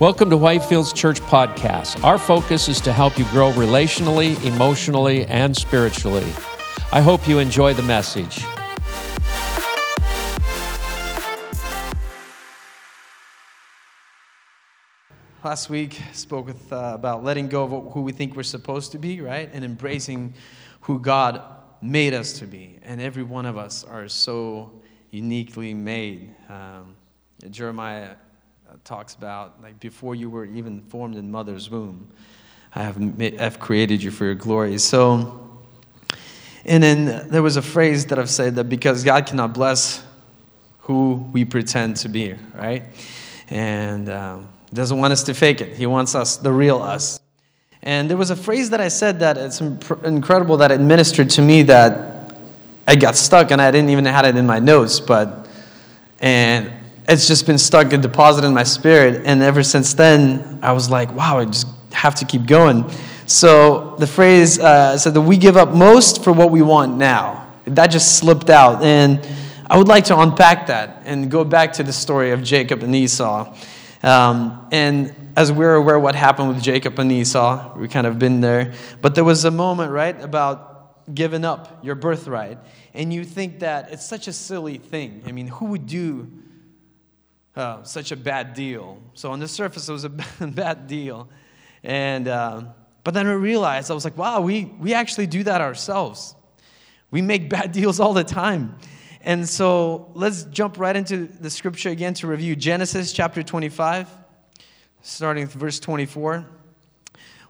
Welcome to Whitefields Church Podcast. Our focus is to help you grow relationally, emotionally, and spiritually. I hope you enjoy the message. Last week spoke with, uh, about letting go of who we think we're supposed to be, right? And embracing who God made us to be. And every one of us are so uniquely made. Um, Jeremiah talks about like before you were even formed in mother's womb, I have I've created you for your glory. So, and then there was a phrase that I've said that because God cannot bless who we pretend to be, right? And um, doesn't want us to fake it. He wants us, the real us. And there was a phrase that I said that it's incredible that it ministered to me that I got stuck and I didn't even have it in my notes, but and it's just been stuck and deposited in my spirit. And ever since then, I was like, wow, I just have to keep going. So the phrase uh, said that we give up most for what we want now. That just slipped out. And I would like to unpack that and go back to the story of Jacob and Esau. Um, and as we're aware what happened with Jacob and Esau, we kind of been there. But there was a moment, right, about giving up your birthright. And you think that it's such a silly thing. I mean, who would do uh, such a bad deal? So on the surface, it was a bad deal. And, uh, but then I realized, I was like, wow, we, we actually do that ourselves. We make bad deals all the time. And so let's jump right into the scripture again to review Genesis chapter 25, starting with verse 24.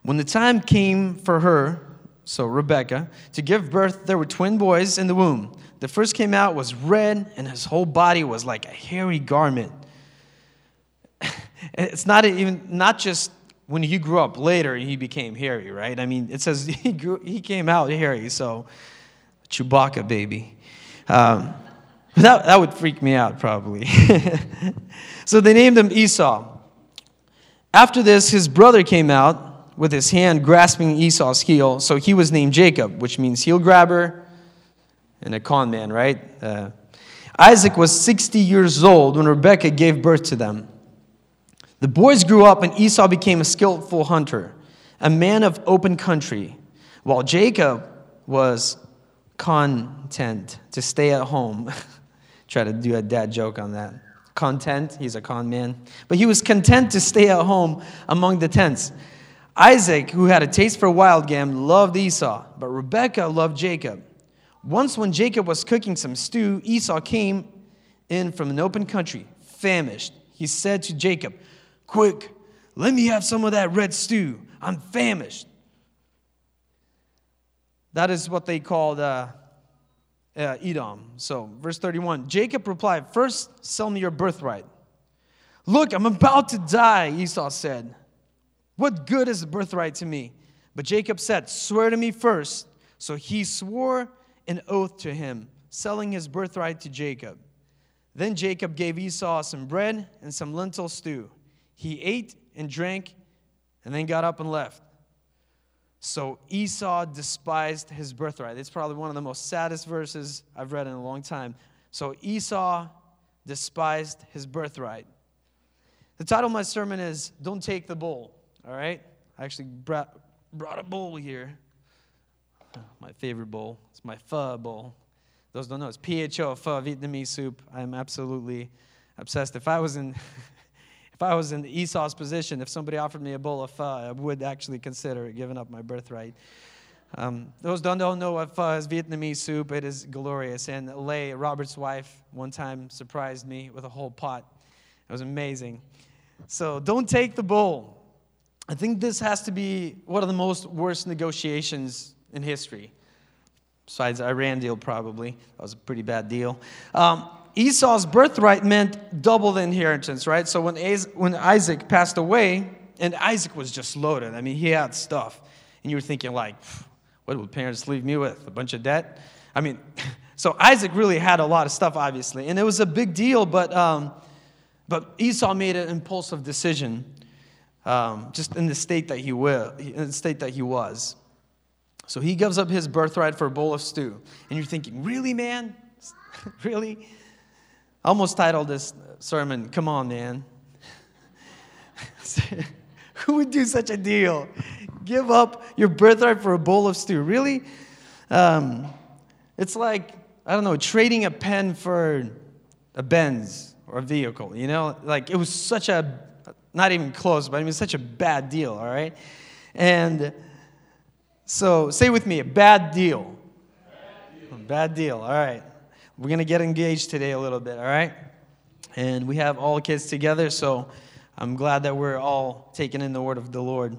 When the time came for her, so Rebecca, to give birth, there were twin boys in the womb. The first came out was red, and his whole body was like a hairy garment. It's not even not just when he grew up later he became hairy, right? I mean, it says he grew, he came out hairy, so Chewbacca baby. Um, that, that would freak me out, probably. so they named him Esau. After this, his brother came out with his hand grasping Esau's heel, so he was named Jacob, which means heel grabber and a con man, right? Uh, Isaac was 60 years old when Rebekah gave birth to them. The boys grew up, and Esau became a skillful hunter, a man of open country, while Jacob was content to stay at home. Try to do a dad joke on that. Content, he's a con man. But he was content to stay at home among the tents. Isaac, who had a taste for wild game, loved Esau, but Rebekah loved Jacob. Once, when Jacob was cooking some stew, Esau came in from an open country, famished. He said to Jacob, Quick, let me have some of that red stew. I'm famished. That is what they called uh, uh, Edom. So, verse 31 Jacob replied, First, sell me your birthright. Look, I'm about to die, Esau said. What good is the birthright to me? But Jacob said, Swear to me first. So he swore an oath to him, selling his birthright to Jacob. Then Jacob gave Esau some bread and some lentil stew. He ate and drank and then got up and left. So Esau despised his birthright. It's probably one of the most saddest verses I've read in a long time. So Esau despised his birthright. The title of my sermon is Don't Take the Bull. All right? I actually brought, brought a bowl here. My favorite bowl. It's my pho bowl. Those don't know, it's PHO, pho, Vietnamese soup. I'm absolutely obsessed. If I was in if I was in Esau's position, if somebody offered me a bowl of pho, I would actually consider giving up my birthright. Um, those don't, know what pho is Vietnamese soup. It is glorious. And Lay, Robert's wife, one time surprised me with a whole pot. It was amazing. So don't take the bowl. I think this has to be one of the most worst negotiations in history. Besides Iran deal, probably. That was a pretty bad deal. Um, Esau's birthright meant double the inheritance, right? So when, when Isaac passed away, and Isaac was just loaded, I mean, he had stuff. And you were thinking, like, what would parents leave me with? A bunch of debt? I mean, so Isaac really had a lot of stuff, obviously. And it was a big deal, but, um, but Esau made an impulsive decision um, just in the state that he will, in the state that he was. So he gives up his birthright for a bowl of stew. And you're thinking, really, man? really? I almost titled this sermon, Come On, Man. Who would do such a deal? Give up your birthright for a bowl of stew. Really? Um, it's like, I don't know, trading a pen for a Benz or a vehicle, you know? Like, it was such a, not even close, but I mean, such a bad deal, all right? And so, say with me, a bad deal. Bad deal, bad deal. all right. We're going to get engaged today a little bit, all right? And we have all kids together, so I'm glad that we're all taking in the word of the Lord.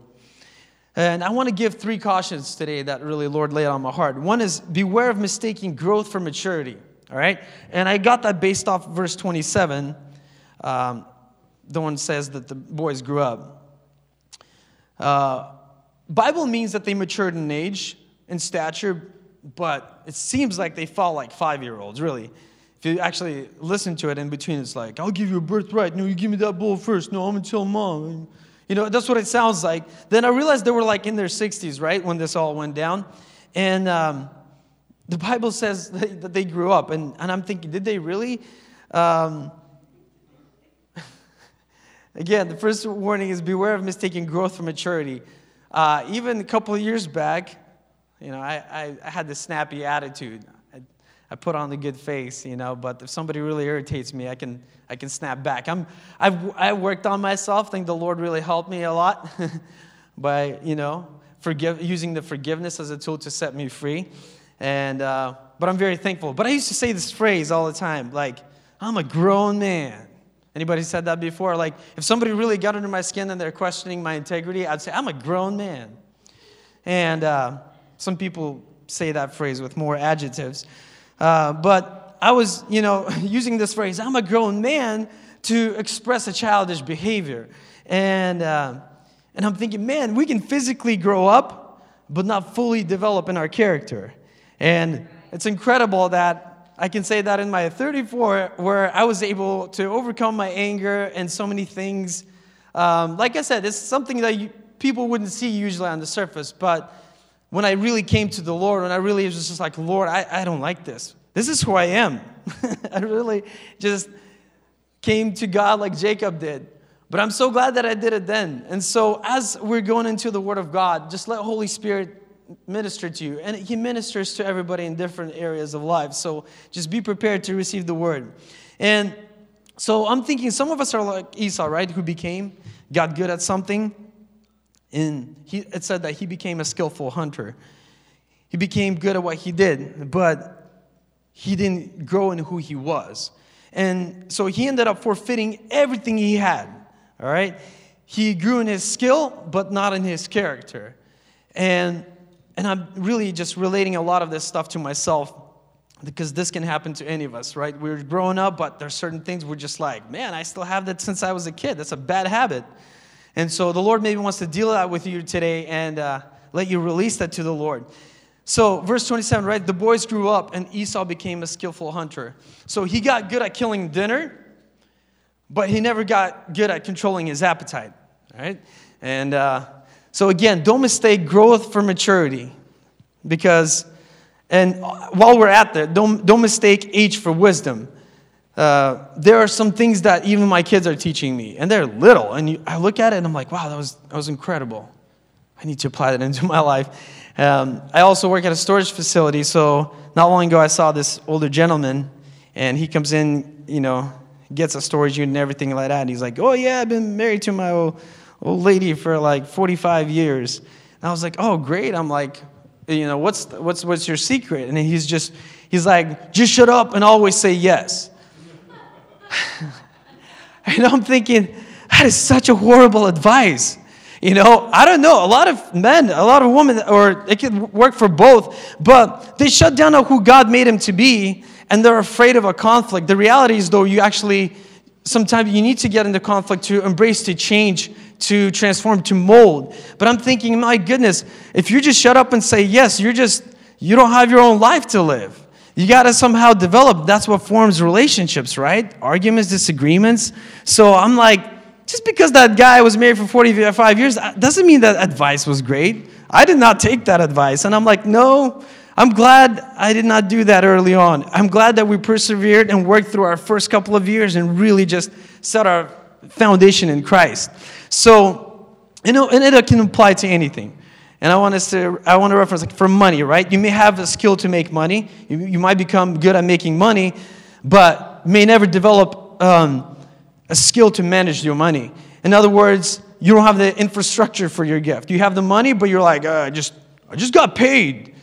And I want to give three cautions today that really Lord laid on my heart. One is beware of mistaking growth for maturity. All right? And I got that based off verse 27. Um, the one says that the boys grew up. Uh, Bible means that they matured in age and stature, but it seems like they fall like five year olds, really. If you actually listen to it in between, it's like, I'll give you a birthright. No, you give me that bowl first. No, I'm going to tell mom. You know, that's what it sounds like. Then I realized they were like in their 60s, right, when this all went down. And um, the Bible says that they grew up. And, and I'm thinking, did they really? Um, again, the first warning is beware of mistaking growth for maturity. Uh, even a couple of years back, you know, I, I, had this snappy attitude. I I put on the good face, you know, but if somebody really irritates me, I can, I can snap back. I'm, I've, I worked on myself. Think the Lord really helped me a lot by, you know, forgive, using the forgiveness as a tool to set me free. And, uh, but I'm very thankful. But I used to say this phrase all the time, like, I'm a grown man. Anybody said that before? Like, if somebody really got under my skin and they're questioning my integrity, I'd say, I'm a grown man. And uh, some people say that phrase with more adjectives. Uh, but I was, you know, using this phrase, I'm a grown man, to express a childish behavior. And, uh, and I'm thinking, man, we can physically grow up, but not fully develop in our character. And it's incredible that I can say that in my 34, where I was able to overcome my anger and so many things. Um, like I said, it's something that you, people wouldn't see usually on the surface, but when I really came to the Lord, when I really was just like, Lord, I, I don't like this. This is who I am. I really just came to God like Jacob did. But I'm so glad that I did it then. And so as we're going into the Word of God, just let Holy Spirit minister to you. And He ministers to everybody in different areas of life. So just be prepared to receive the Word. And so I'm thinking some of us are like Esau, right? Who became, got good at something, and he, it said that he became a skillful hunter. He became good at what he did, but he didn't grow in who he was. And so he ended up forfeiting everything he had. All right? He grew in his skill, but not in his character. And, and I'm really just relating a lot of this stuff to myself because this can happen to any of us, right? We're growing up, but there's certain things we're just like, man, I still have that since I was a kid. That's a bad habit. And so the Lord maybe wants to deal that with you today and uh, let you release that to the Lord. So, verse 27, right? The boys grew up and Esau became a skillful hunter. So, he got good at killing dinner, but he never got good at controlling his appetite, right? And uh, so, again, don't mistake growth for maturity because, and while we're at that, don't, don't mistake age for wisdom uh, there are some things that even my kids are teaching me, and they're little. And you, I look at it and I'm like, wow, that was, that was incredible. I need to apply that into my life. Um, I also work at a storage facility, so not long ago I saw this older gentleman, and he comes in, you know, gets a storage unit and everything like that. And he's like, oh, yeah, I've been married to my old, old lady for like 45 years. And I was like, oh, great. I'm like, you know, what's, what's, what's your secret? And he's just, he's like, just shut up and always say yes. and I'm thinking, that is such a horrible advice. You know, I don't know. A lot of men, a lot of women, or it could work for both, but they shut down on who God made them to be and they're afraid of a conflict. The reality is, though, you actually, sometimes you need to get into conflict to embrace, to change, to transform, to mold. But I'm thinking, my goodness, if you just shut up and say yes, you're just, you don't have your own life to live. You got to somehow develop. That's what forms relationships, right? Arguments, disagreements. So I'm like, just because that guy was married for 45 years uh, doesn't mean that advice was great. I did not take that advice. And I'm like, no, I'm glad I did not do that early on. I'm glad that we persevered and worked through our first couple of years and really just set our foundation in Christ. So, you know, and it can apply to anything. And I want us to, I want to reference like for money, right? You may have a skill to make money. You, you might become good at making money, but may never develop um, a skill to manage your money. In other words, you don't have the infrastructure for your gift. You have the money, but you're like, uh, I just, I just got paid.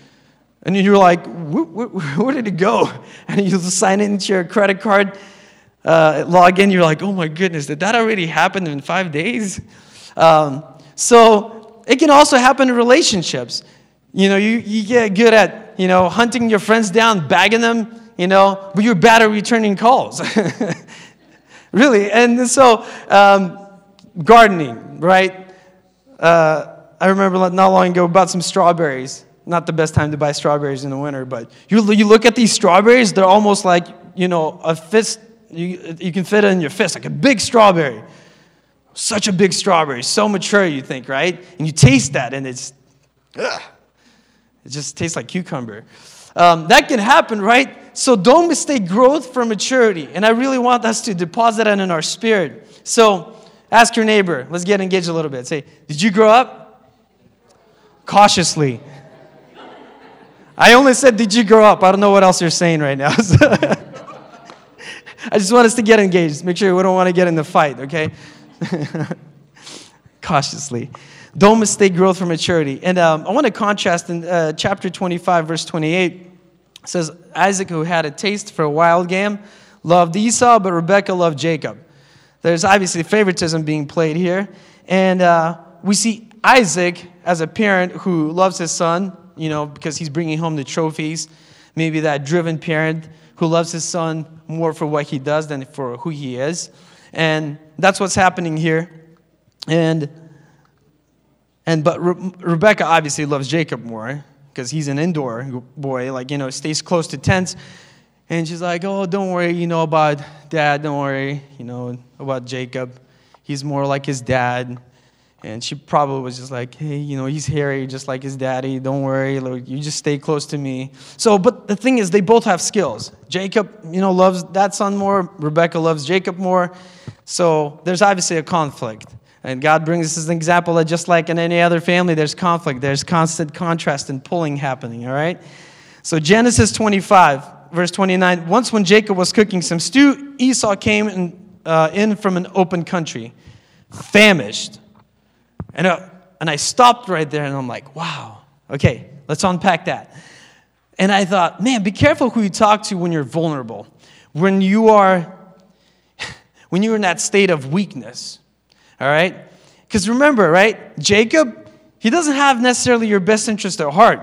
And you're like, where, did it go? And you sign into your credit card, uh, log in, you're like, oh my goodness, did that already happen in five days? Um, so it can also happen in relationships. You know, you, you get good at, you know, hunting your friends down, bagging them, you know, but you're bad at returning calls. really. And so, um, gardening, right? Uh, I remember not long ago about some strawberries. Not the best time to buy strawberries in the winter, but you, you look at these strawberries, they're almost like, you know, a fist, you, you can fit it in your fist, like a big strawberry. Such a big strawberry, so mature, you think, right? And you taste that, and it's, ugh, it just tastes like cucumber. Um, that can happen, right? So don't mistake growth for maturity. And I really want us to deposit that in our spirit. So ask your neighbor. Let's get engaged a little bit. Say, Did you grow up? Cautiously. I only said, Did you grow up? I don't know what else you're saying right now. I just want us to get engaged. Make sure we don't want to get in the fight, okay? Cautiously. Don't mistake growth for maturity. And um, I want to contrast in uh, chapter 25, verse 28. Says, Isaac, who had a taste for a wild game, loved Esau, but Rebekah loved Jacob. There's obviously favoritism being played here. And uh, we see Isaac as a parent who loves his son, you know, because he's bringing home the trophies. Maybe that driven parent who loves his son more for what he does than for who he is. And that's what's happening here. And and but Re- Rebecca obviously loves Jacob more because he's an indoor boy, like you know, stays close to tents. And she's like, "Oh, don't worry, you know about dad. Don't worry, you know about Jacob. He's more like his dad." And she probably was just like, hey, you know, he's hairy just like his daddy. Don't worry. You just stay close to me. So, but the thing is, they both have skills. Jacob, you know, loves that son more. Rebecca loves Jacob more. So there's obviously a conflict. And God brings us an example that just like in any other family, there's conflict. There's constant contrast and pulling happening, all right? So Genesis 25, verse 29. Once when Jacob was cooking some stew, Esau came in, uh, in from an open country, famished and, uh, and I stopped right there and I'm like, wow, okay, let's unpack that. And I thought, man, be careful who you talk to when you're vulnerable, when you are, when you're in that state of weakness, all right? Because remember, right, Jacob, he doesn't have necessarily your best interest at heart.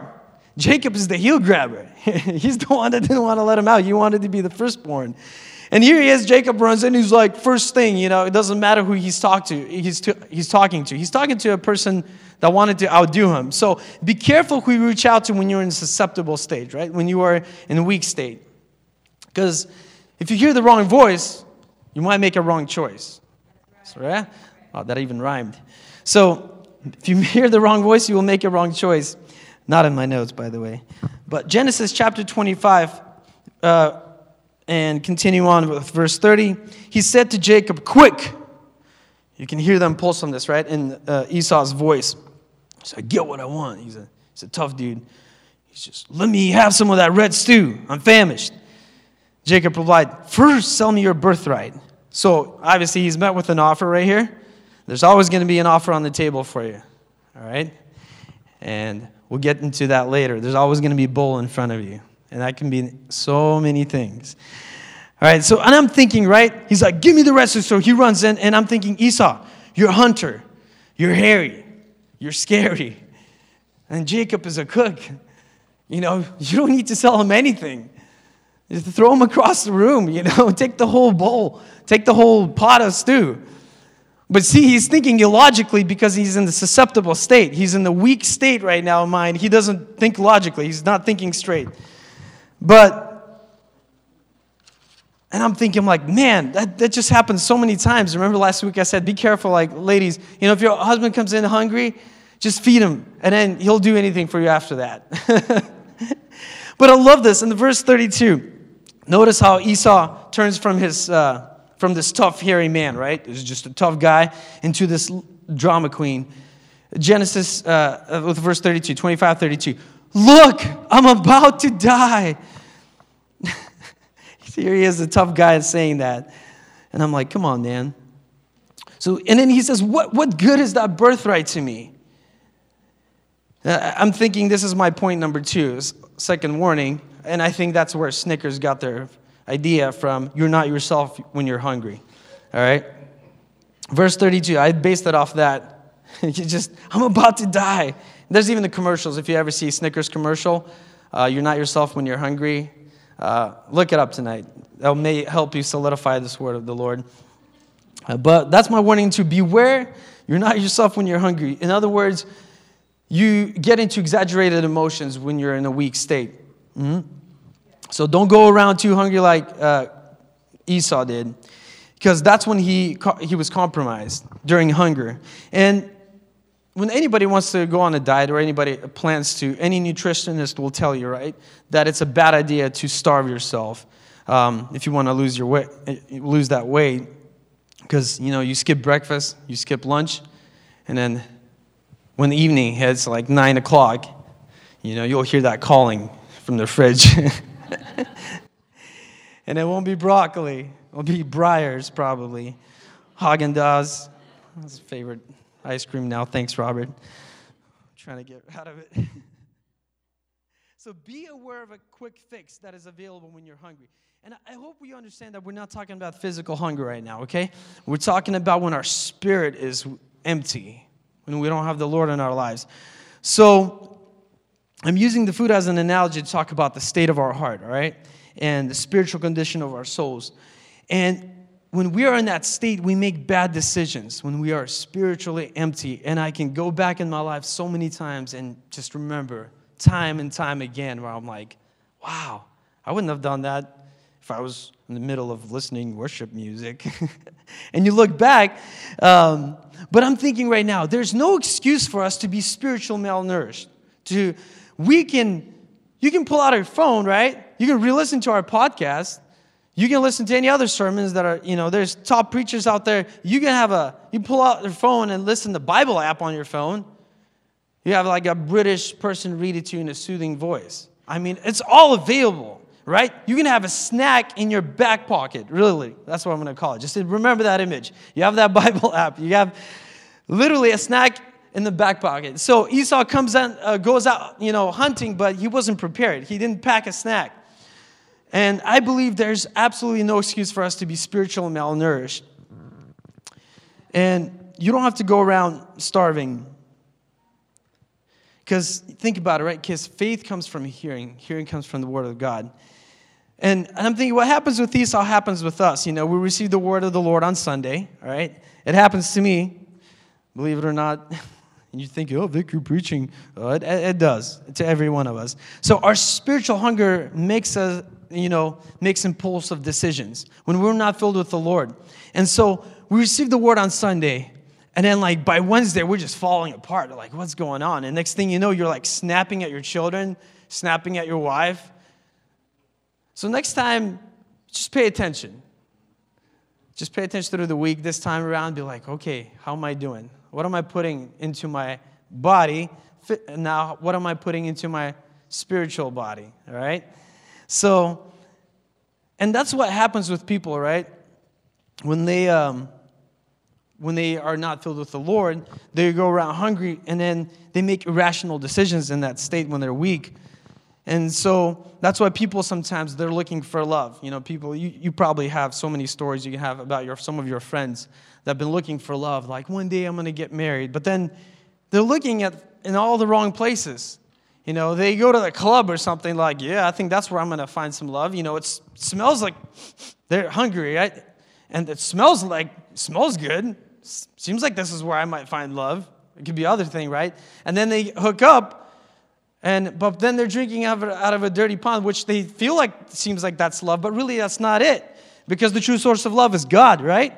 Jacob is the heel grabber. He's the one that didn't want to let him out. You wanted to be the firstborn. And here he is, Jacob runs in, he's like, first thing, you know, it doesn't matter who he's, talk to, he's, to, he's talking to. He's talking to a person that wanted to outdo him. So be careful who you reach out to when you're in a susceptible stage, right? When you are in a weak state. Because if you hear the wrong voice, you might make a wrong choice. So, yeah? Oh, that even rhymed. So if you hear the wrong voice, you will make a wrong choice. Not in my notes, by the way. But Genesis chapter 25, uh, and continue on with verse 30. He said to Jacob, Quick! You can hear them impulse on this, right? In uh, Esau's voice. So I get what I want. He's a, he's a tough dude. He's just, let me have some of that red stew. I'm famished. Jacob replied, First, sell me your birthright. So obviously, he's met with an offer right here. There's always going to be an offer on the table for you. All right? And we'll get into that later. There's always going to be a bull in front of you. And that can be so many things. All right, so, and I'm thinking, right? He's like, give me the rest. So he runs in, and I'm thinking, Esau, you're a hunter. You're hairy. You're scary. And Jacob is a cook. You know, you don't need to sell him anything. Just throw him across the room, you know, take the whole bowl, take the whole pot of stew. But see, he's thinking illogically because he's in the susceptible state. He's in the weak state right now in mind. He doesn't think logically, he's not thinking straight. But, and I'm thinking, like, man, that, that just happens so many times. Remember last week I said, be careful, like, ladies, you know, if your husband comes in hungry, just feed him, and then he'll do anything for you after that. but I love this in the verse 32. Notice how Esau turns from his uh, from this tough, hairy man, right? He's just a tough guy, into this drama queen. Genesis, uh, with verse 32, 25, 32. Look, I'm about to die. Here he is, a tough guy saying that. And I'm like, come on, man. So, and then he says, what, what good is that birthright to me? Uh, I'm thinking this is my point number two, second warning. And I think that's where Snickers got their idea from you're not yourself when you're hungry. All right? Verse 32, I based it off that. just, I'm about to die. There's even the commercials. If you ever see Snickers commercial, uh, you're not yourself when you're hungry. Uh, look it up tonight. That may help you solidify this word of the Lord. Uh, but that's my warning to beware. You're not yourself when you're hungry. In other words, you get into exaggerated emotions when you're in a weak state. Mm-hmm. So don't go around too hungry like uh, Esau did, because that's when he, he was compromised during hunger. And when anybody wants to go on a diet or anybody plans to, any nutritionist will tell you, right, that it's a bad idea to starve yourself um, if you want to lose your weight, lose that weight, because you know you skip breakfast, you skip lunch, and then when the evening hits, like nine o'clock, you know you'll hear that calling from the fridge. and it won't be broccoli. It'll be Breyers, probably. Haagen Dazs. That's favorite ice cream now. Thanks, Robert. I'm trying to get out of it. so be aware of a quick fix that is available when you're hungry. And I hope we understand that we're not talking about physical hunger right now, okay? We're talking about when our spirit is empty, when we don't have the Lord in our lives. So I'm using the food as an analogy to talk about the state of our heart, all right? And the spiritual condition of our souls. And when we are in that state, we make bad decisions when we are spiritually empty. And I can go back in my life so many times and just remember time and time again where I'm like, wow, I wouldn't have done that if I was in the middle of listening worship music. and you look back, um, but I'm thinking right now, there's no excuse for us to be spiritual malnourished, to we can, you can pull out your phone, right? You can re listen to our podcast. You can listen to any other sermons that are, you know, there's top preachers out there. You can have a, you pull out your phone and listen to the Bible app on your phone. You have like a British person read it to you in a soothing voice. I mean, it's all available, right? You can have a snack in your back pocket, really. That's what I'm going to call it. Just remember that image. You have that Bible app. You have literally a snack in the back pocket. So Esau comes out, uh, goes out, you know, hunting, but he wasn't prepared. He didn't pack a snack. And I believe there's absolutely no excuse for us to be spiritual malnourished. And you don't have to go around starving. Because think about it, right? Because faith comes from hearing, hearing comes from the word of God. And, and I'm thinking, what happens with Esau happens with us. You know, we receive the word of the Lord on Sunday, all right? It happens to me, believe it or not. And you think, oh, Vic, you're preaching. Oh, it, it does to every one of us. So our spiritual hunger makes us, you know, makes impulsive decisions when we're not filled with the Lord. And so we receive the word on Sunday, and then like by Wednesday, we're just falling apart. Like, what's going on? And next thing you know, you're like snapping at your children, snapping at your wife. So next time, just pay attention. Just pay attention through the week this time around. Be like, okay, how am I doing? What am I putting into my body? Now, what am I putting into my spiritual body? All right? So, and that's what happens with people, right? When they, um, when they are not filled with the Lord, they go around hungry and then they make irrational decisions in that state when they're weak. And so that's why people sometimes they're looking for love. You know, people you, you probably have so many stories you have about your some of your friends that have been looking for love. Like one day I'm gonna get married. But then they're looking at in all the wrong places. You know, they go to the club or something like, yeah, I think that's where I'm gonna find some love. You know, it smells like they're hungry, right? And it smells like smells good. Seems like this is where I might find love. It could be other thing, right? And then they hook up and, but then they're drinking out of, out of a dirty pond, which they feel like seems like that's love, but really that's not it. Because the true source of love is God, right?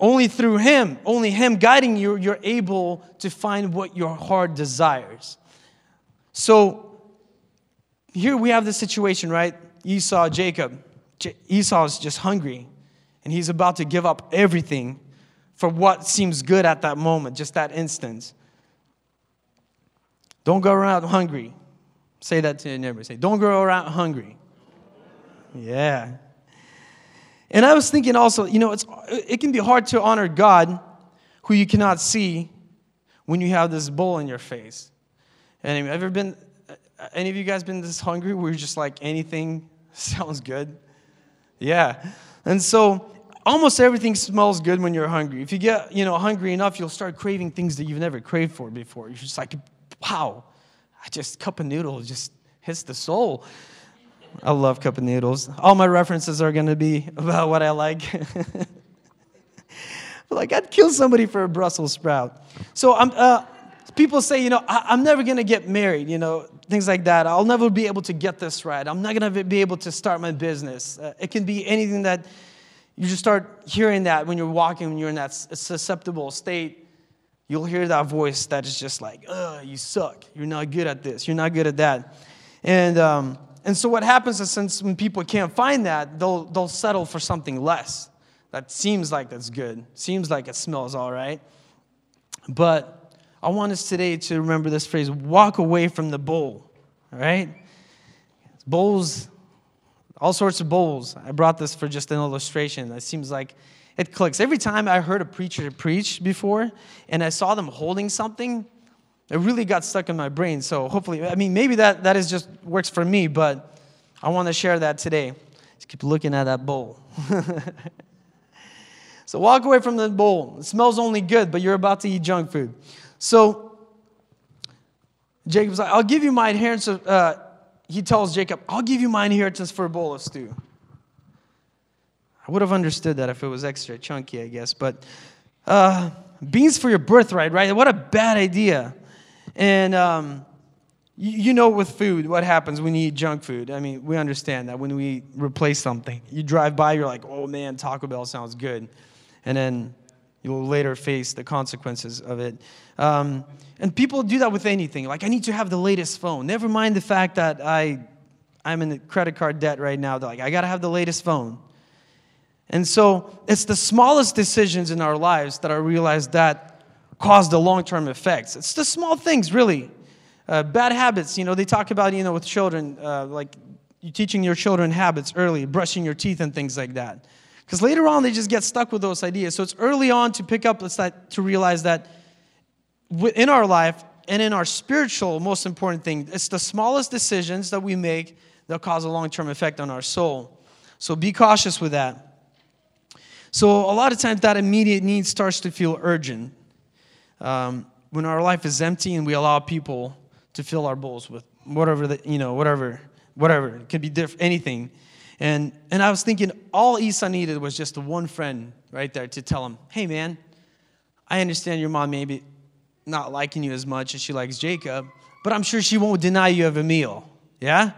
Only through Him, only Him guiding you, you're able to find what your heart desires. So here we have this situation, right? Esau, Jacob. Esau is just hungry. and he's about to give up everything for what seems good at that moment, just that instance. Don't go around hungry. Say that to your neighbor. Say, don't go around hungry. Yeah. And I was thinking also, you know, it's, it can be hard to honor God who you cannot see when you have this bull in your face. Anyway, ever been, any of you guys been this hungry where you're just like anything sounds good? Yeah. And so almost everything smells good when you're hungry. If you get, you know, hungry enough, you'll start craving things that you've never craved for before. You're just like, wow, I just cup of noodles just hits the soul. I love cup of noodles. All my references are going to be about what I like. like I'd kill somebody for a Brussels sprout. So I'm. Uh, people say, you know, I, am never going to get married. You know, things like that. I'll never be able to get this right. I'm not going to be able to start my business. Uh, it can be anything that you just start hearing that when you're walking, when you're in that susceptible state. You'll hear that voice that is just like, "Ugh, you suck. You're not good at this. You're not good at that." And um, and so what happens is since when people can't find that, they'll they'll settle for something less that seems like that's good, seems like it smells all right. But I want us today to remember this phrase: walk away from the bowl. All right, bowls, all sorts of bowls. I brought this for just an illustration. It seems like it clicks. Every time I heard a preacher preach before and I saw them holding something, it really got stuck in my brain. So hopefully, I mean, maybe that, that is just works for me, but I want to share that today. Just keep looking at that bowl. so walk away from the bowl. It smells only good, but you're about to eat junk food. So Jacob's like, I'll give you my inheritance. Uh, he tells Jacob, I'll give you my inheritance for a bowl of stew. I would have understood that if it was extra chunky, I guess. But uh, beans for your birthright, right? What a bad idea. And um, you, you know, with food, what happens when you eat junk food? I mean, we understand that when we replace something, you drive by, you're like, oh man, Taco Bell sounds good. And then you'll later face the consequences of it. Um, and people do that with anything. Like, I need to have the latest phone. Never mind the fact that I, I'm in credit card debt right now. They're like, I got to have the latest phone. And so it's the smallest decisions in our lives that I realize that cause the long-term effects. It's the small things, really. Uh, bad habits, you know, they talk about, you know, with children, uh, like you teaching your children habits early, brushing your teeth and things like that. Because later on, they just get stuck with those ideas. So it's early on to pick up to realize that in our life and in our spiritual, most important thing, it's the smallest decisions that we make that cause a long-term effect on our soul. So be cautious with that. So a lot of times that immediate need starts to feel urgent. Um, when our life is empty and we allow people to fill our bowls with whatever the, you know, whatever, whatever. It could be diff- anything. And and I was thinking all Esau needed was just one friend right there to tell him, hey man, I understand your mom maybe not liking you as much as she likes Jacob, but I'm sure she won't deny you of a meal. Yeah?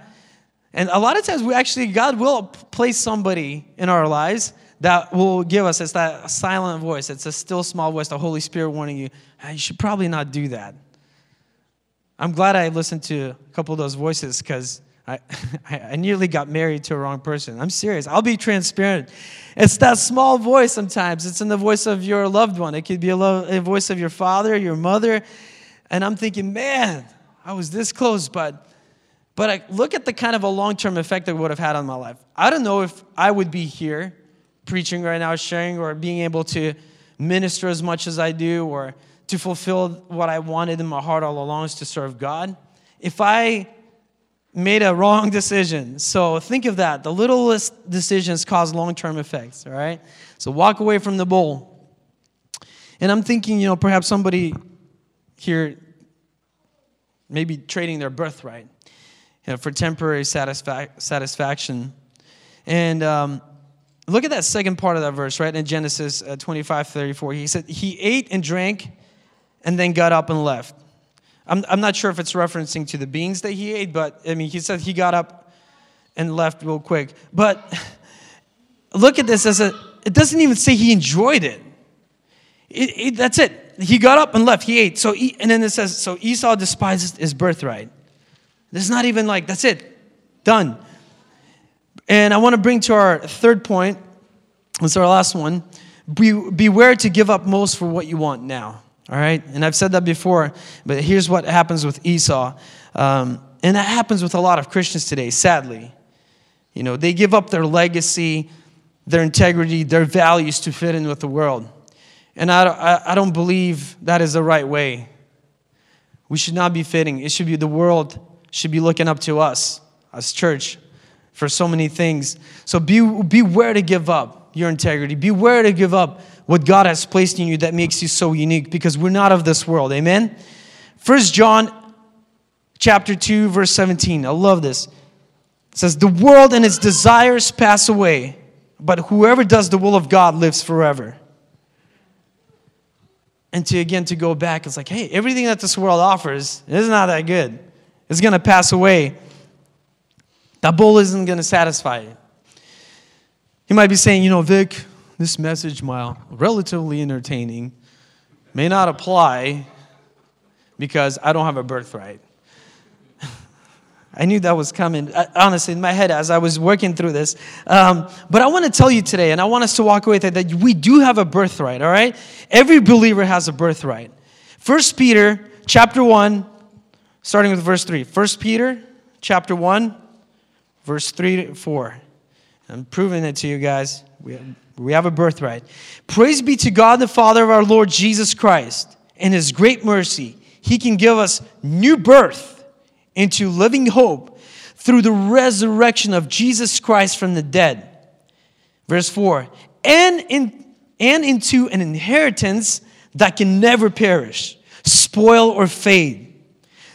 And a lot of times we actually, God will place somebody in our lives that will give us. It's that silent voice. It's a still small voice, the Holy Spirit warning you, hey, you should probably not do that. I'm glad I listened to a couple of those voices because I, I nearly got married to a wrong person. I'm serious. I'll be transparent. It's that small voice sometimes. It's in the voice of your loved one. It could be a, lo- a voice of your father, your mother. And I'm thinking, man, I was this close, but but I look at the kind of a long-term effect that would have had on my life. I don't know if I would be here preaching right now, sharing, or being able to minister as much as I do, or to fulfill what I wanted in my heart all along is to serve God. If I made a wrong decision, so think of that. The littlest decisions cause long term effects, all right? So walk away from the bowl. And I'm thinking, you know, perhaps somebody here maybe trading their birthright you know, for temporary satisfa- satisfaction. And um, Look at that second part of that verse, right? In Genesis uh, 25 34. He said, He ate and drank and then got up and left. I'm, I'm not sure if it's referencing to the beans that he ate, but I mean, he said he got up and left real quick. But look at this as a, it doesn't even say he enjoyed it. It, it. that's it. He got up and left. He ate. So, and then it says, so Esau despises his birthright. There's not even like, that's it. Done. And I want to bring to our third point That's our last one. Be, beware to give up most for what you want now. All right? And I've said that before, but here's what happens with Esau. Um, and that happens with a lot of Christians today, sadly. You know, they give up their legacy, their integrity, their values to fit in with the world. And I, I, I don't believe that is the right way. We should not be fitting. It should be the world should be looking up to us as church for so many things. So be, beware to give up your integrity. Beware to give up what God has placed in you that makes you so unique because we're not of this world. Amen? First John chapter 2 verse 17. I love this. It says the world and its desires pass away, but whoever does the will of God lives forever. And to again to go back, it's like, hey, everything that this world offers is not that good. It's gonna pass away. That bowl isn't gonna satisfy you. You might be saying, you know, Vic, this message, while relatively entertaining, may not apply because I don't have a birthright. I knew that was coming, uh, honestly, in my head as I was working through this. Um, but I want to tell you today, and I want us to walk away with it, that we do have a birthright, all right? Every believer has a birthright. First Peter chapter 1, starting with verse 3. First Peter chapter 1, verse 3 to 4. I'm proving it to you guys. We have, we have a birthright. Praise be to God, the Father of our Lord Jesus Christ. In his great mercy, he can give us new birth into living hope through the resurrection of Jesus Christ from the dead. Verse 4 and, in, and into an inheritance that can never perish, spoil, or fade.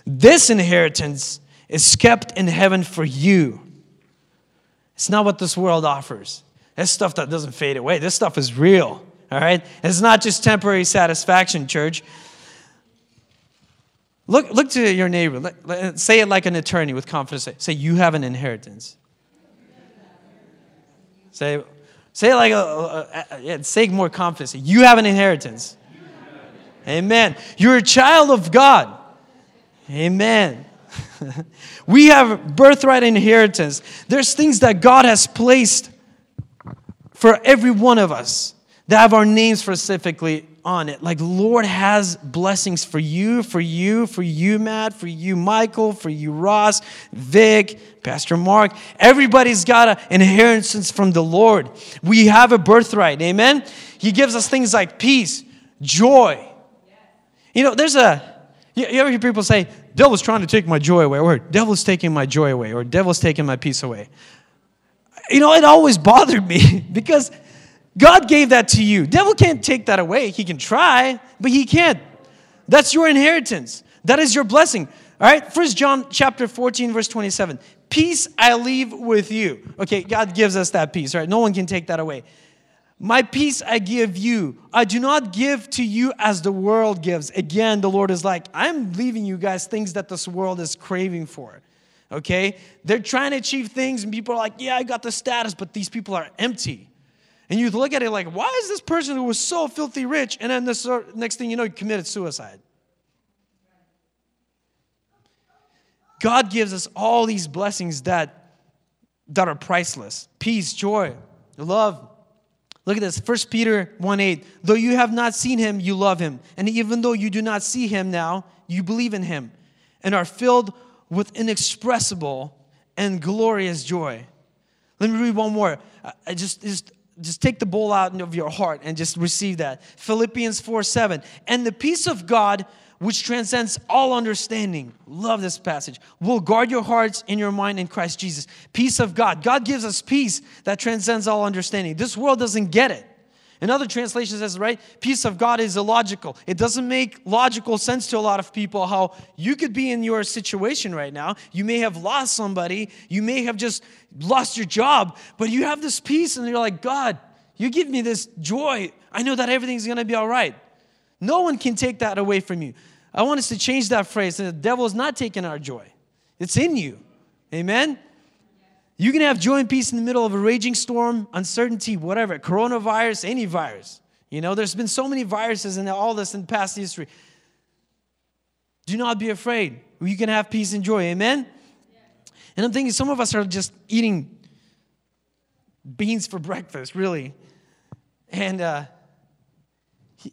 This inheritance is kept in heaven for you. It's not what this world offers. It's stuff that doesn't fade away. This stuff is real, all right? It's not just temporary satisfaction, church. Look, look to your neighbor. Say it like an attorney with confidence. Say, you have an inheritance. Say, say it like a, a, a yeah, say more confidence. You have an inheritance. Amen. You're a child of God. Amen. we have birthright inheritance. There's things that God has placed for every one of us that have our names specifically on it. Like, Lord has blessings for you, for you, for you, Matt, for you, Michael, for you, Ross, Vic, Pastor Mark. Everybody's got an inheritance from the Lord. We have a birthright. Amen. He gives us things like peace, joy. You know, there's a, you ever hear people say, devil's trying to take my joy away, or devil's taking my joy away, or devil's taking my peace away. You know, it always bothered me because God gave that to you. Devil can't take that away. He can try, but he can't. That's your inheritance. That is your blessing. All right? First John chapter 14, verse 27. Peace I leave with you. Okay, God gives us that peace, right? No one can take that away. My peace I give you. I do not give to you as the world gives. Again, the Lord is like, I'm leaving you guys things that this world is craving for. Okay? They're trying to achieve things, and people are like, yeah, I got the status, but these people are empty. And you look at it like, why is this person who was so filthy rich, and then this next thing you know, he committed suicide? God gives us all these blessings that, that are priceless peace, joy, love. Look at this 1 Peter 1 8. Though you have not seen him, you love him. And even though you do not see him now, you believe in him and are filled with inexpressible and glorious joy. Let me read one more. I just, just just take the bowl out of your heart and just receive that. Philippians 4 7. And the peace of God, which transcends all understanding, love this passage, will guard your hearts and your mind in Christ Jesus. Peace of God. God gives us peace that transcends all understanding. This world doesn't get it. Another translation says, right, peace of God is illogical. It doesn't make logical sense to a lot of people how you could be in your situation right now. You may have lost somebody, you may have just lost your job, but you have this peace and you're like, God, you give me this joy. I know that everything's gonna be all right. No one can take that away from you. I want us to change that phrase. The devil is not taking our joy, it's in you. Amen? You can have joy and peace in the middle of a raging storm, uncertainty, whatever, coronavirus, any virus. You know, there's been so many viruses and all this in past history. Do not be afraid. You can have peace and joy. Amen? And I'm thinking some of us are just eating beans for breakfast, really. And uh, he,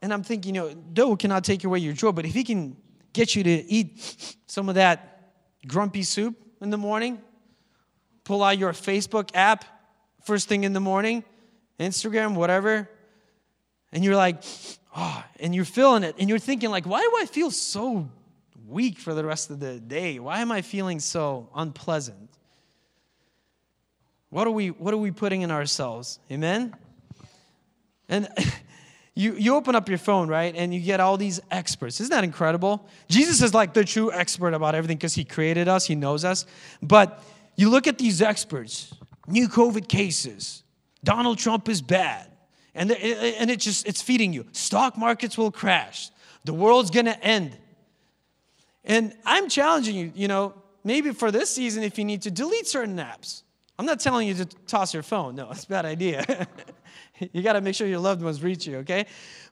and I'm thinking, you know, dough cannot take away your joy, but if he can get you to eat some of that grumpy soup in the morning, pull out your Facebook app first thing in the morning, Instagram, whatever, and you're like, oh, and you're feeling it, and you're thinking, like, why do I feel so weak for the rest of the day? Why am I feeling so unpleasant? What are we, what are we putting in ourselves? Amen? And you, you open up your phone, right? And you get all these experts. Isn't that incredible? Jesus is like the true expert about everything because he created us, he knows us. But you look at these experts, new COVID cases, Donald Trump is bad. And, and it just, it's feeding you. Stock markets will crash. The world's gonna end. And I'm challenging you, you know, maybe for this season, if you need to delete certain apps. I'm not telling you to toss your phone. No, it's a bad idea. you got to make sure your loved ones reach you, okay?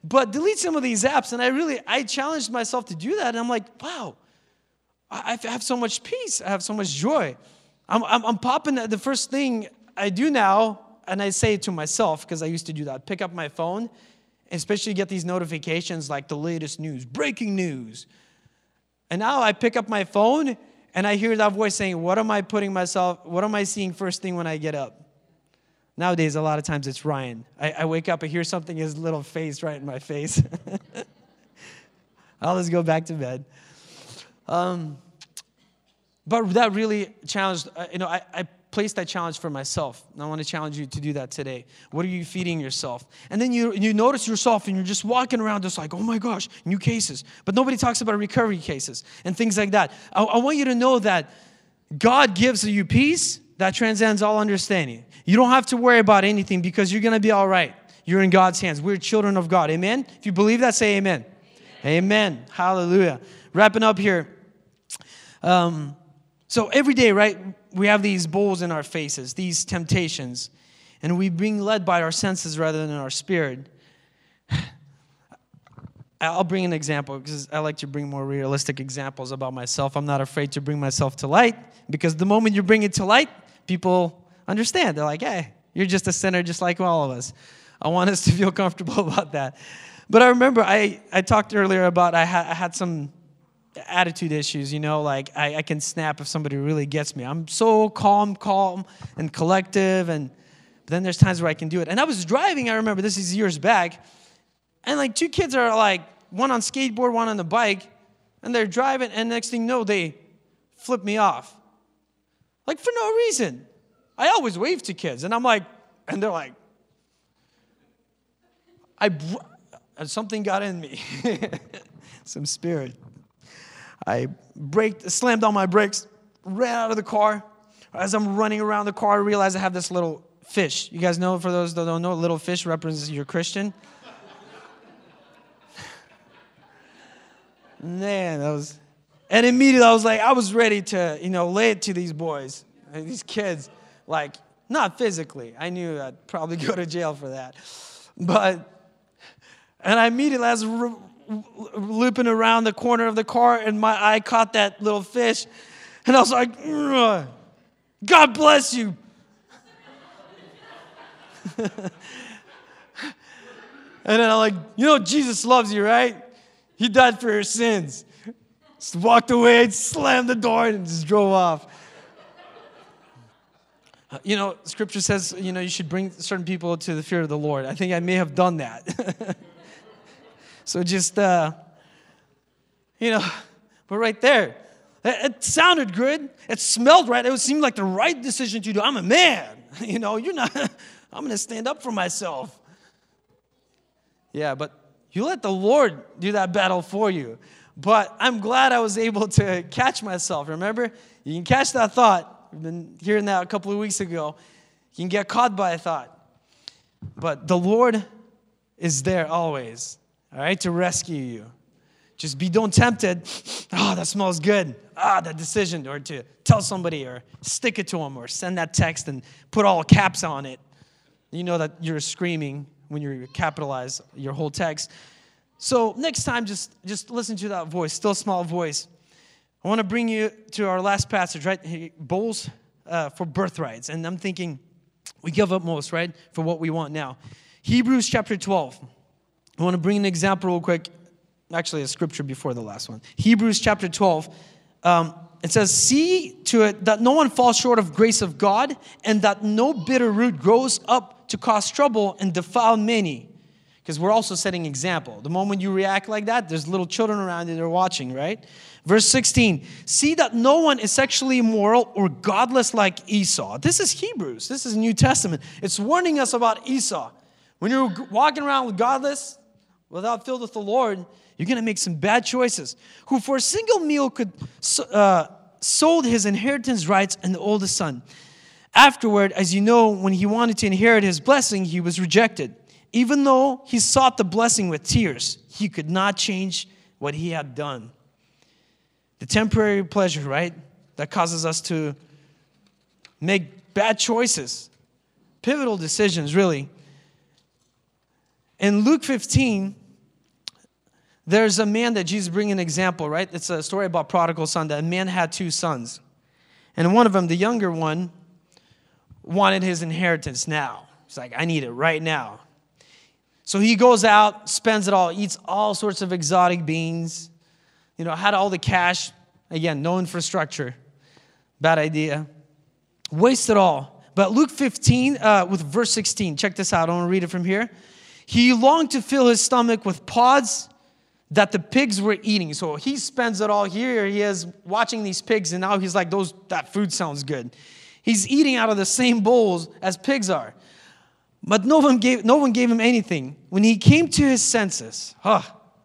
But delete some of these apps. And I really, I challenged myself to do that. And I'm like, wow, I have so much peace. I have so much joy. I'm, I'm, I'm popping the first thing I do now, and I say it to myself because I used to do that. Pick up my phone, especially get these notifications like the latest news, breaking news. And now I pick up my phone and I hear that voice saying, What am I putting myself, what am I seeing first thing when I get up? Nowadays, a lot of times it's Ryan. I, I wake up, I hear something, his little face right in my face. I'll just go back to bed. Um, but that really challenged, uh, you know, I, I that challenge for myself. And I want to challenge you to do that today. What are you feeding yourself? And then you, you notice yourself and you're just walking around just like, oh my gosh, new cases. But nobody talks about recovery cases and things like that. I, I want you to know that God gives you peace that transcends all understanding. You don't have to worry about anything because you're going to be all right. You're in God's hands. We're children of God. Amen? If you believe that, say amen. Amen. amen. Hallelujah. Wrapping up here. Um, so every day, right, we have these bowls in our faces, these temptations, and we being led by our senses rather than our spirit. I'll bring an example because I like to bring more realistic examples about myself. I'm not afraid to bring myself to light because the moment you bring it to light, people understand. They're like, hey, you're just a sinner just like all of us. I want us to feel comfortable about that. But I remember I, I talked earlier about I, ha- I had some attitude issues, you know, like I, I, can snap if somebody really gets me. I'm so calm, calm, and collective, and then there's times where I can do it. And I was driving, I remember this is years back, and like two kids are like one on skateboard, one on the bike, and they're driving, and next thing you know, they flip me off. Like for no reason. I always wave to kids, and I'm like, and they're like, I, something got in me, some spirit. I braked, slammed on my brakes, ran out of the car. As I'm running around the car, I realize I have this little fish. You guys know, for those that don't know, little fish represents your Christian. Man, that was, and immediately I was like, I was ready to, you know, lay it to these boys, these kids, like, not physically. I knew I'd probably go to jail for that. But, and I immediately, as looping around the corner of the car, and my eye caught that little fish. And I was like, God bless you. and then I'm like, you know, Jesus loves you, right? He died for your sins. Just walked away, slammed the door, and just drove off. Uh, you know, scripture says, you know, you should bring certain people to the fear of the Lord. I think I may have done that. So just, uh, you know, but right there, it, it sounded good. It smelled right. It seemed like the right decision to do. I'm a man. You know, you're not, I'm going to stand up for myself. Yeah, but you let the Lord do that battle for you. But I'm glad I was able to catch myself. Remember, you can catch that thought. We've been hearing that a couple of weeks ago. You can get caught by a thought. But the Lord is there always all right, to rescue you. Just be don't tempted. Oh, that smells good. Ah, that decision, or to tell somebody, or stick it to them, or send that text and put all caps on it. You know that you're screaming when you capitalize your whole text. So next time, just just listen to that voice, still small voice. I want to bring you to our last passage, right? Bowls uh, for birthrights, and I'm thinking, We give up most, right, for what we want now. Hebrews chapter 12. I want to bring an example real quick. Actually, a scripture before the last one. Hebrews chapter 12. Um, it says, See to it that no one falls short of grace of God, and that no bitter root grows up to cause trouble and defile many. Because we're also setting example. The moment you react like that, there's little children around you that are watching, right? Verse 16, see that no one is sexually immoral or godless like Esau. This is Hebrews. This is New Testament. It's warning us about Esau. When you're walking around with godless, without filled with the Lord, you're going to make some bad choices. Who for a single meal could uh, sold his inheritance rights and the oldest son. Afterward, as you know, when he wanted to inherit his blessing, he was rejected. Even though he sought the blessing with tears, he could not change what he had done. The temporary pleasure, right? That causes us to make bad choices, pivotal decisions, really. In Luke 15, there's a man that Jesus bring an example, right? It's a story about prodigal son that a man had two sons. And one of them, the younger one, wanted his inheritance now. He's like, I need it right now. So he goes out, spends it all, eats all sorts of exotic beans, you know, had all the cash. Again, no infrastructure. Bad idea. Waste it all. But Luke 15, uh, with verse 16, check this out. I want to read it from here. He longed to fill his stomach with pods that the pigs were eating. So he spends it all here. He is watching these pigs, and now he's like, "Those that food sounds good." He's eating out of the same bowls as pigs are. But no one gave, no one gave him anything. When he came to his senses, huh,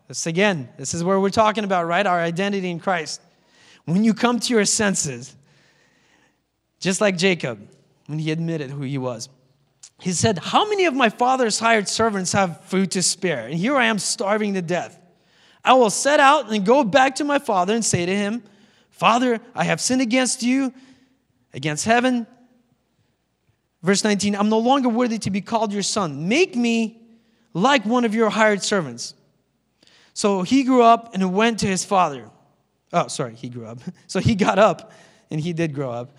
this again, this is where we're talking about, right? Our identity in Christ. When you come to your senses, just like Jacob, when he admitted who he was, he said, How many of my father's hired servants have food to spare? And here I am starving to death. I will set out and go back to my father and say to him, Father, I have sinned against you, against heaven. Verse 19, I'm no longer worthy to be called your son. Make me like one of your hired servants. So he grew up and went to his father. Oh, sorry, he grew up. So he got up and he did grow up.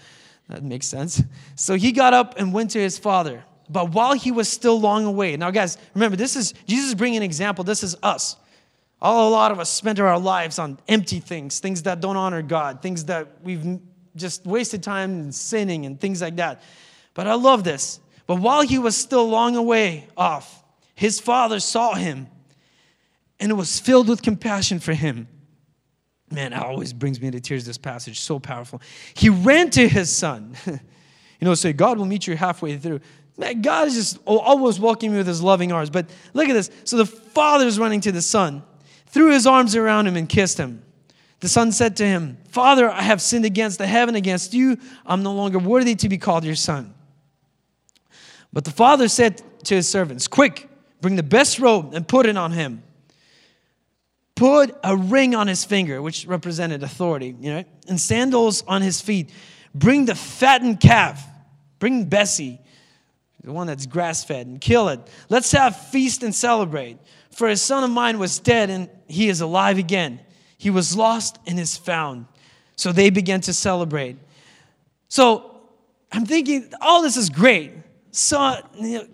That makes sense. So he got up and went to his father. But while he was still long away, now guys, remember, this is Jesus is bringing an example. This is us. All a lot of us spend our lives on empty things, things that don't honor God, things that we've just wasted time in sinning and things like that. But I love this. But while he was still long away off, his father saw him and it was filled with compassion for him. Man, it always brings me to tears, this passage, so powerful. He ran to his son. you know, say, God will meet you halfway through. Man, God is just always welcoming me with his loving arms. But look at this. So the father is running to the son, threw his arms around him, and kissed him. The son said to him, Father, I have sinned against the heaven, against you. I'm no longer worthy to be called your son. But the father said to his servants, Quick, bring the best robe and put it on him. Put a ring on his finger, which represented authority, you know, and sandals on his feet. Bring the fattened calf. Bring Bessie the one that's grass fed, and kill it. Let's have a feast and celebrate. For a son of mine was dead and he is alive again. He was lost and is found. So they began to celebrate. So I'm thinking, all oh, this is great. So you know,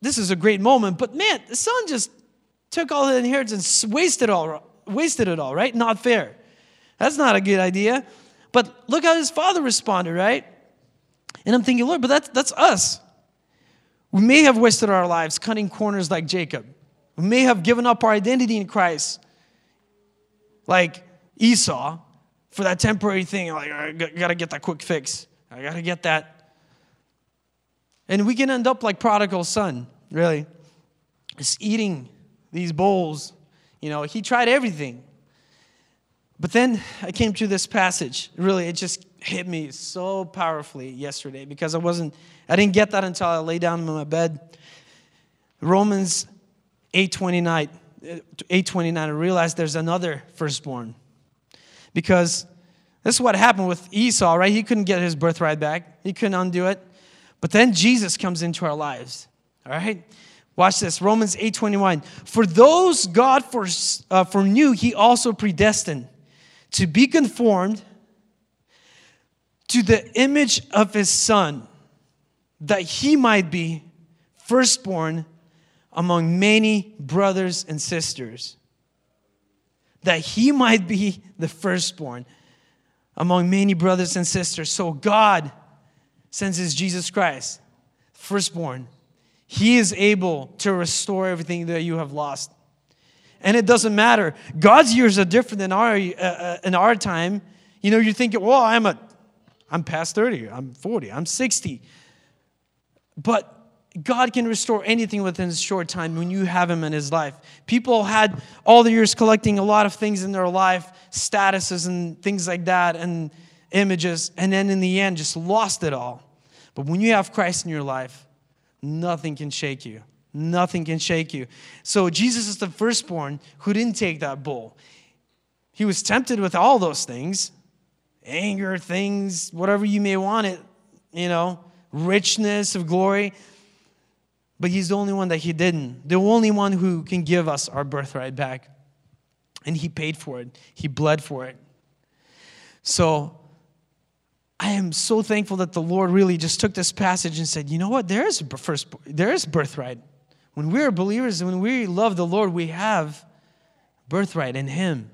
this is a great moment, but man, the son just took all the inheritance, wasted all, wasted it all, right? Not fair. That's not a good idea. But look how his father responded, right? And I'm thinking, Lord, but that's, that's us. We may have wasted our lives cutting corners like Jacob. We may have given up our identity in Christ like Esau for that temporary thing. Like, I gotta get that quick fix. I gotta get that. And we can end up like prodigal son, really. Just eating these bowls. You know, he tried everything. But then I came to this passage. Really, it just hit me so powerfully yesterday because I wasn't, I didn't get that until I lay down in my bed. Romans 8:29, 8:29. I realized there's another firstborn because this is what happened with Esau, right? He couldn't get his birthright back. He couldn't undo it. But then Jesus comes into our lives. All right? Watch this. Romans 8:21. For those God for, uh, foreknew, he also predestined to be conformed to the image of his son, that he might be firstborn among many brothers and sisters. That he might be the firstborn among many brothers and sisters. So God sends his Jesus Christ, firstborn. He is able to restore everything that you have lost. And it doesn't matter. God's years are different than our uh, uh, in our time. You know, you're thinking, well, I'm a I'm past 30, I'm 40, I'm 60. But God can restore anything within a short time when you have Him in His life. People had all the years collecting a lot of things in their life, statuses and things like that, and images, and then in the end just lost it all. But when you have Christ in your life, nothing can shake you. Nothing can shake you. So Jesus is the firstborn who didn't take that bull. He was tempted with all those things anger, things, whatever you may want it, you know, richness of glory but he's the only one that he didn't. The only one who can give us our birthright back. And he paid for it, he bled for it. So I am so thankful that the Lord really just took this passage and said, you know what? There is first there is birthright. When we're believers, when we love the Lord, we have birthright in Him.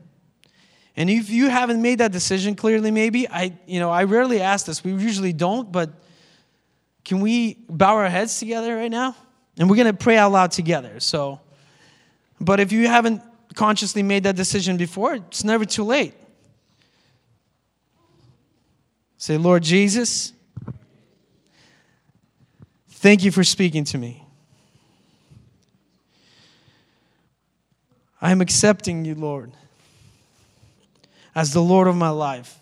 And if you haven't made that decision clearly, maybe I, you know, I rarely ask this. We usually don't, but can we bow our heads together right now? And we're going to pray out loud together. So, but if you haven't consciously made that decision before, it's never too late. Say, Lord Jesus, thank you for speaking to me. I am accepting you, Lord, as the Lord of my life.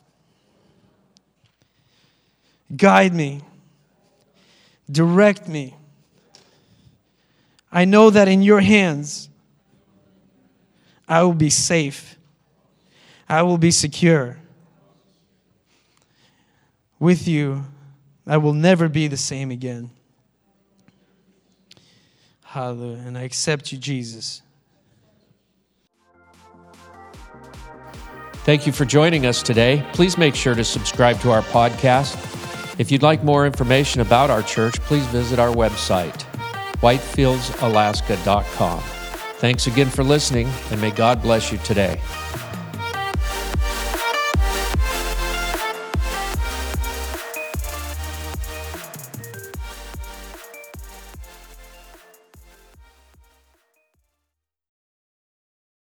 Guide me, direct me I know that in your hands, I will be safe. I will be secure. With you, I will never be the same again. Hallelujah. And I accept you, Jesus. Thank you for joining us today. Please make sure to subscribe to our podcast. If you'd like more information about our church, please visit our website whitefieldsalaska.com. Thanks again for listening, and may God bless you today.